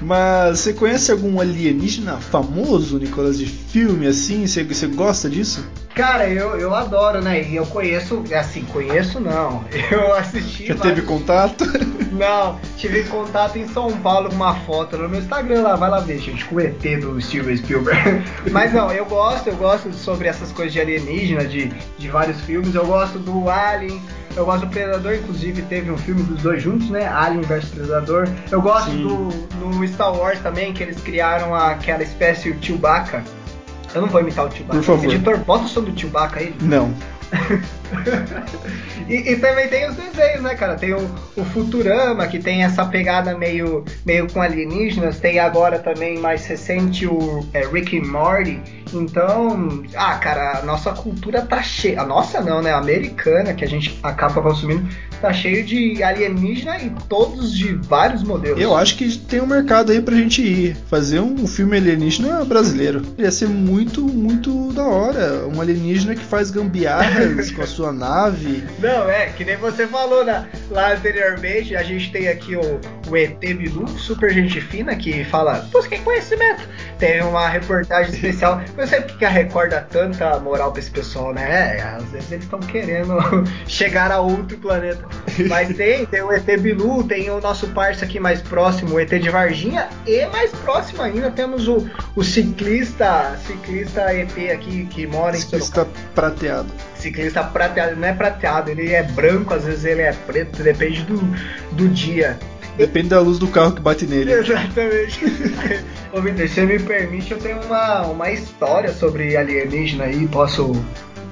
Mas você conhece algum alienígena famoso, Nicolas, de filme assim? Você, você gosta disso? Cara, eu, eu adoro, né? E eu conheço, assim, conheço não. Eu assisti. Já vários... teve contato? Não, tive contato em São Paulo com uma foto no meu Instagram lá, vai lá ver, gente, com o ET do Steven Spielberg. Mas não, eu gosto, eu gosto sobre essas coisas de alienígena, de, de vários filmes. Eu gosto do Alien, eu gosto do Predador, inclusive teve um filme dos dois juntos, né? Alien vs Predador. Eu gosto do, do Star Wars também, que eles criaram aquela espécie o Chewbacca. Eu não vou imitar o Chewbacca. Por favor. Editor, bota o som do Chewbacca aí. Não. e, e, também tem os desenhos, né, cara? Tem o, o, Futurama, que tem essa pegada meio, meio com alienígenas. Tem agora também, mais recente, o é, Rick and Morty. Então, ah, cara, a nossa cultura tá cheia. A nossa não, né? A americana, que a gente acaba consumindo, tá cheio de alienígena e todos de vários modelos. Eu acho que tem um mercado aí pra gente ir. Fazer um filme alienígena brasileiro. Ia ser muito, muito da hora. Um alienígena que faz gambiarras com a sua nave. Não, é, que nem você falou né? lá anteriormente, a gente tem aqui o, o ET Bilu, super gente fina, que fala, busquem conhecimento. Tem uma reportagem especial. Sei porque a Record dá tanta moral pra esse pessoal, né? É, às vezes eles estão querendo chegar a outro planeta. Mas tem, tem o ET Bilu, tem o nosso parça aqui mais próximo, o ET de Varginha, e mais próximo ainda temos o, o ciclista, ciclista ET aqui que mora em Ciclista prateado. Ciclista prateado, não é prateado, ele é branco, às vezes ele é preto, depende do, do dia. Depende da luz do carro que bate nele. Exatamente. Ô Vitor, se me permite, eu tenho uma, uma história sobre alienígena aí, posso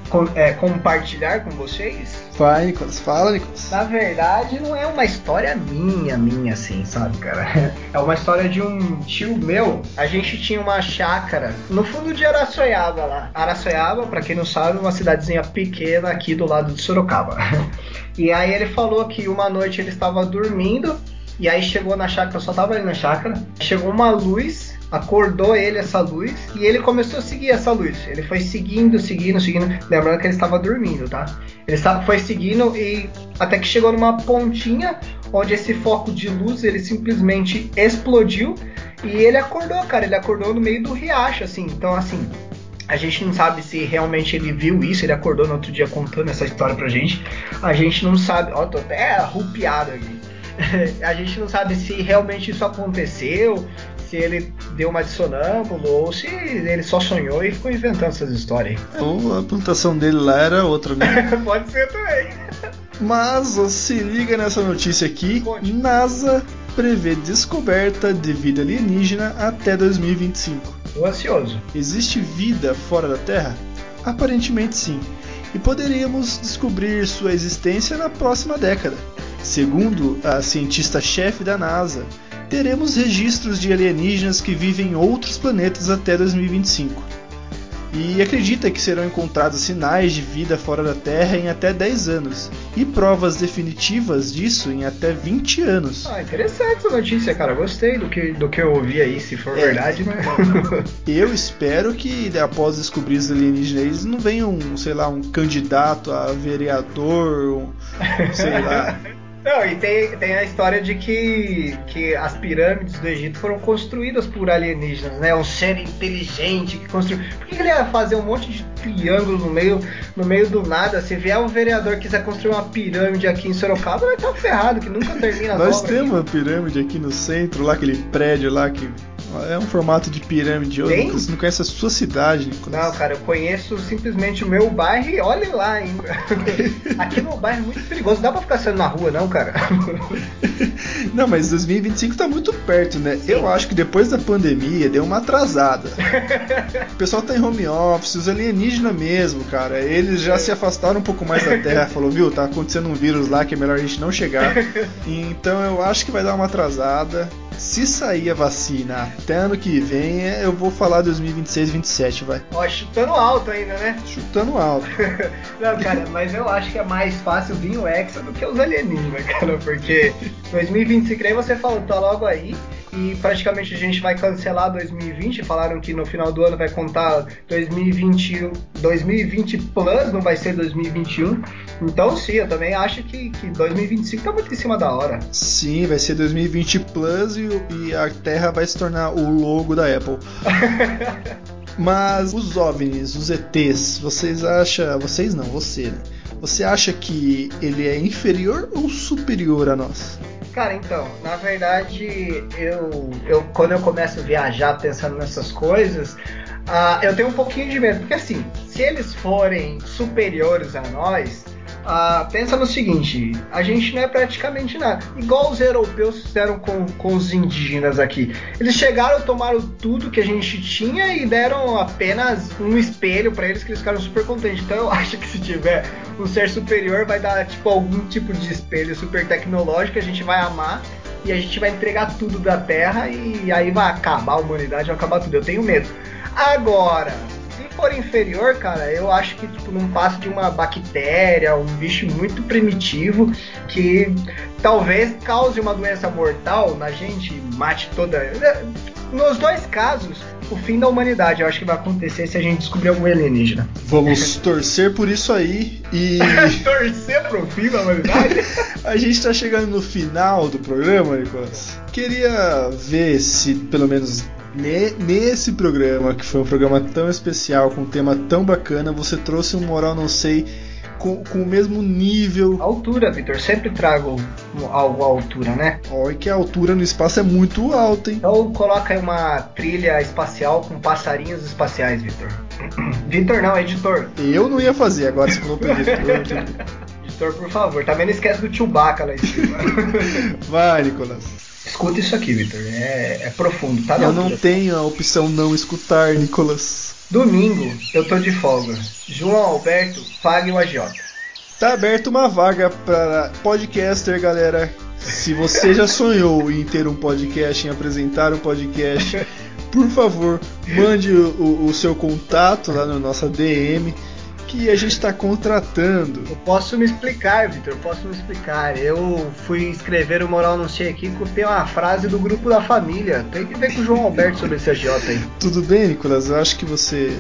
com, é, compartilhar com vocês? Vai, Nicolas, fala, Nicolas. Na verdade, não é uma história minha, minha, assim, sabe, cara? É uma história de um tio meu. A gente tinha uma chácara no fundo de Araçoiaba lá. Araçoiaba, para quem não sabe, é uma cidadezinha pequena aqui do lado de Sorocaba. E aí ele falou que uma noite ele estava dormindo e aí chegou na chácara, só tava ali na chácara, chegou uma luz acordou ele essa luz e ele começou a seguir essa luz. Ele foi seguindo, seguindo, seguindo. Lembrando que ele estava dormindo, tá? Ele foi seguindo e até que chegou numa pontinha onde esse foco de luz ele simplesmente explodiu e ele acordou, cara. Ele acordou no meio do riacho, assim. Então, assim, a gente não sabe se realmente ele viu isso, ele acordou no outro dia contando essa história pra gente. A gente não sabe. Ó, tô até arrupiado aqui. a gente não sabe se realmente isso aconteceu, se ele deu uma de sonâmbulo ou se ele só sonhou e ficou inventando essas histórias. Ou a plantação dele lá era outra, né? Pode ser também. Mas se liga nessa notícia aqui. NASA prevê descoberta de vida alienígena até 2025. Tô ansioso. Existe vida fora da Terra? Aparentemente sim. E poderíamos descobrir sua existência na próxima década. Segundo a cientista-chefe da NASA, teremos registros de alienígenas que vivem em outros planetas até 2025. E acredita que serão encontrados sinais de vida fora da Terra em até 10 anos, e provas definitivas disso em até 20 anos. Ah, interessante essa notícia, cara. Gostei do que, do que eu ouvi aí, se for é. verdade, né? eu espero que após descobrir os alienígenas, eles não venham, sei lá, um candidato a vereador, um, sei lá. Não, e tem, tem a história de que, que as pirâmides do Egito foram construídas por alienígenas, né? Um ser inteligente que construiu. Por que ele ia fazer um monte de triângulo no meio, no meio do nada? Se vier um vereador que quiser construir uma pirâmide aqui em Sorocaba, vai estar ferrado, que nunca termina a Nós temos uma pirâmide aqui no centro, lá aquele prédio lá que é um formato de pirâmide. Bem... Você não conhece a sua cidade, Nicolas. Não, cara, eu conheço simplesmente o meu bairro e olhe lá ainda. Aqui no bairro é muito perigoso. Dá pra ficar saindo na rua, não, cara? não, mas 2025 tá muito perto, né? Sim. Eu acho que depois da pandemia deu uma atrasada. o pessoal tá em home office, os alienígenas mesmo, cara. Eles já se afastaram um pouco mais da Terra. Falou, viu, tá acontecendo um vírus lá que é melhor a gente não chegar. Então eu acho que vai dar uma atrasada. Se sair a vacina até ano que vem, eu vou falar 2026, 27, vai. Ó, chutando alto ainda, né? Chutando alto. Não, cara, mas eu acho que é mais fácil vir o Hexa do que os alienígenas, cara, porque 2025 aí você falou, tá logo aí. E praticamente a gente vai cancelar 2020. Falaram que no final do ano vai contar 2021, 2020 Plus, não vai ser 2021. Então, sim, eu também acho que, que 2025 tá muito em cima da hora. Sim, vai ser 2020 Plus e, e a Terra vai se tornar o logo da Apple. Mas os OVNIs, os ETs, vocês acham. Vocês não, você, né? Você acha que ele é inferior ou superior a nós? Cara, então, na verdade, eu, eu quando eu começo a viajar pensando nessas coisas, uh, eu tenho um pouquinho de medo, porque assim, se eles forem superiores a nós, ah, pensa no seguinte: a gente não é praticamente nada. Igual os europeus fizeram com, com os indígenas aqui. Eles chegaram, tomaram tudo que a gente tinha e deram apenas um espelho para eles que eles ficaram super contentes. Então eu acho que se tiver um ser superior, vai dar tipo algum tipo de espelho super tecnológico, a gente vai amar e a gente vai entregar tudo da Terra e aí vai acabar a humanidade, vai acabar tudo. Eu tenho medo. Agora, for inferior, cara, eu acho que tipo, não passa de uma bactéria, um bicho muito primitivo que talvez cause uma doença mortal na gente, mate toda. Nos dois casos, o fim da humanidade eu acho que vai acontecer se a gente descobrir algum alienígena. Vamos torcer por isso aí e. torcer pro fim da humanidade? a gente tá chegando no final do programa, Nicolas. Queria ver se pelo menos nesse programa, que foi um programa tão especial, com um tema tão bacana, você trouxe um moral não sei com, com o mesmo nível. Altura, Vitor. Sempre trago algo à altura, né? Olha que a altura no espaço é muito alta, hein? Então coloca aí uma trilha espacial com passarinhos espaciais, Vitor. Vitor não, editor. Eu não ia fazer, agora você falou pra editor. editor, por favor. Também não esquece do Chewbacca lá em cima. Vai, Nicolas. Escuta isso aqui, Victor. É, é profundo, tá? Eu não tenho a opção não escutar, Nicolas. Domingo, eu tô de folga. João Alberto, pague o agiota. Tá aberto uma vaga para podcaster, galera. Se você já sonhou em ter um podcast, em apresentar um podcast, por favor, mande o, o seu contato lá na nossa DM que a gente está contratando. Eu posso me explicar, Vitor, eu posso me explicar. Eu fui escrever o Moral Não Sei aqui, copiei uma frase do grupo da família. Tem que ver com o João Alberto sobre esse agiota aí. Tudo bem, Nicolas? Eu acho que você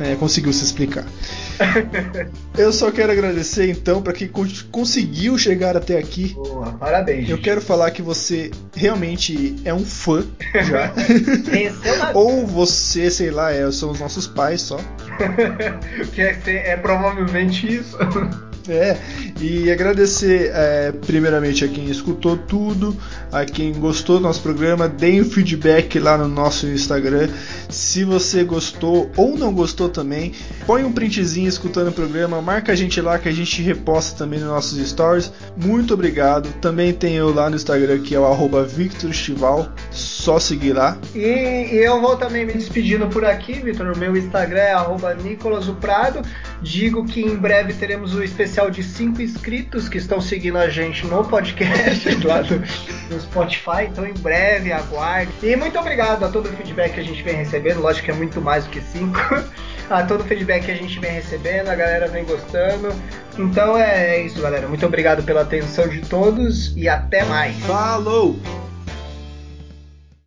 é, conseguiu se explicar. Eu só quero agradecer então para quem conseguiu chegar até aqui. Boa, parabéns. Eu gente. quero falar que você realmente é um fã já. Ou você, sei lá, é, são os nossos pais só. Que é, é provavelmente isso. É, e agradecer é, primeiramente a quem escutou tudo, a quem gostou do nosso programa, deem um feedback lá no nosso Instagram. Se você gostou ou não gostou também, põe um printzinho escutando o programa, marca a gente lá que a gente reposta também nos nossos stories. Muito obrigado. Também tem eu lá no Instagram que é o Victor Estival, só seguir lá. E, e, eu vou também me despedindo por aqui, Victor. O meu Instagram é arroba Prado. Digo que em breve teremos o especial de 5 inscritos que estão seguindo a gente no podcast lá do, do, Spotify. Então em breve aguarde. E muito obrigado a todo o feedback que a gente vem recebendo. Lógico que é muito mais do que 5. a todo o feedback que a gente vem recebendo, a galera vem gostando. Então é isso, galera. Muito obrigado pela atenção de todos e até mais. Falou!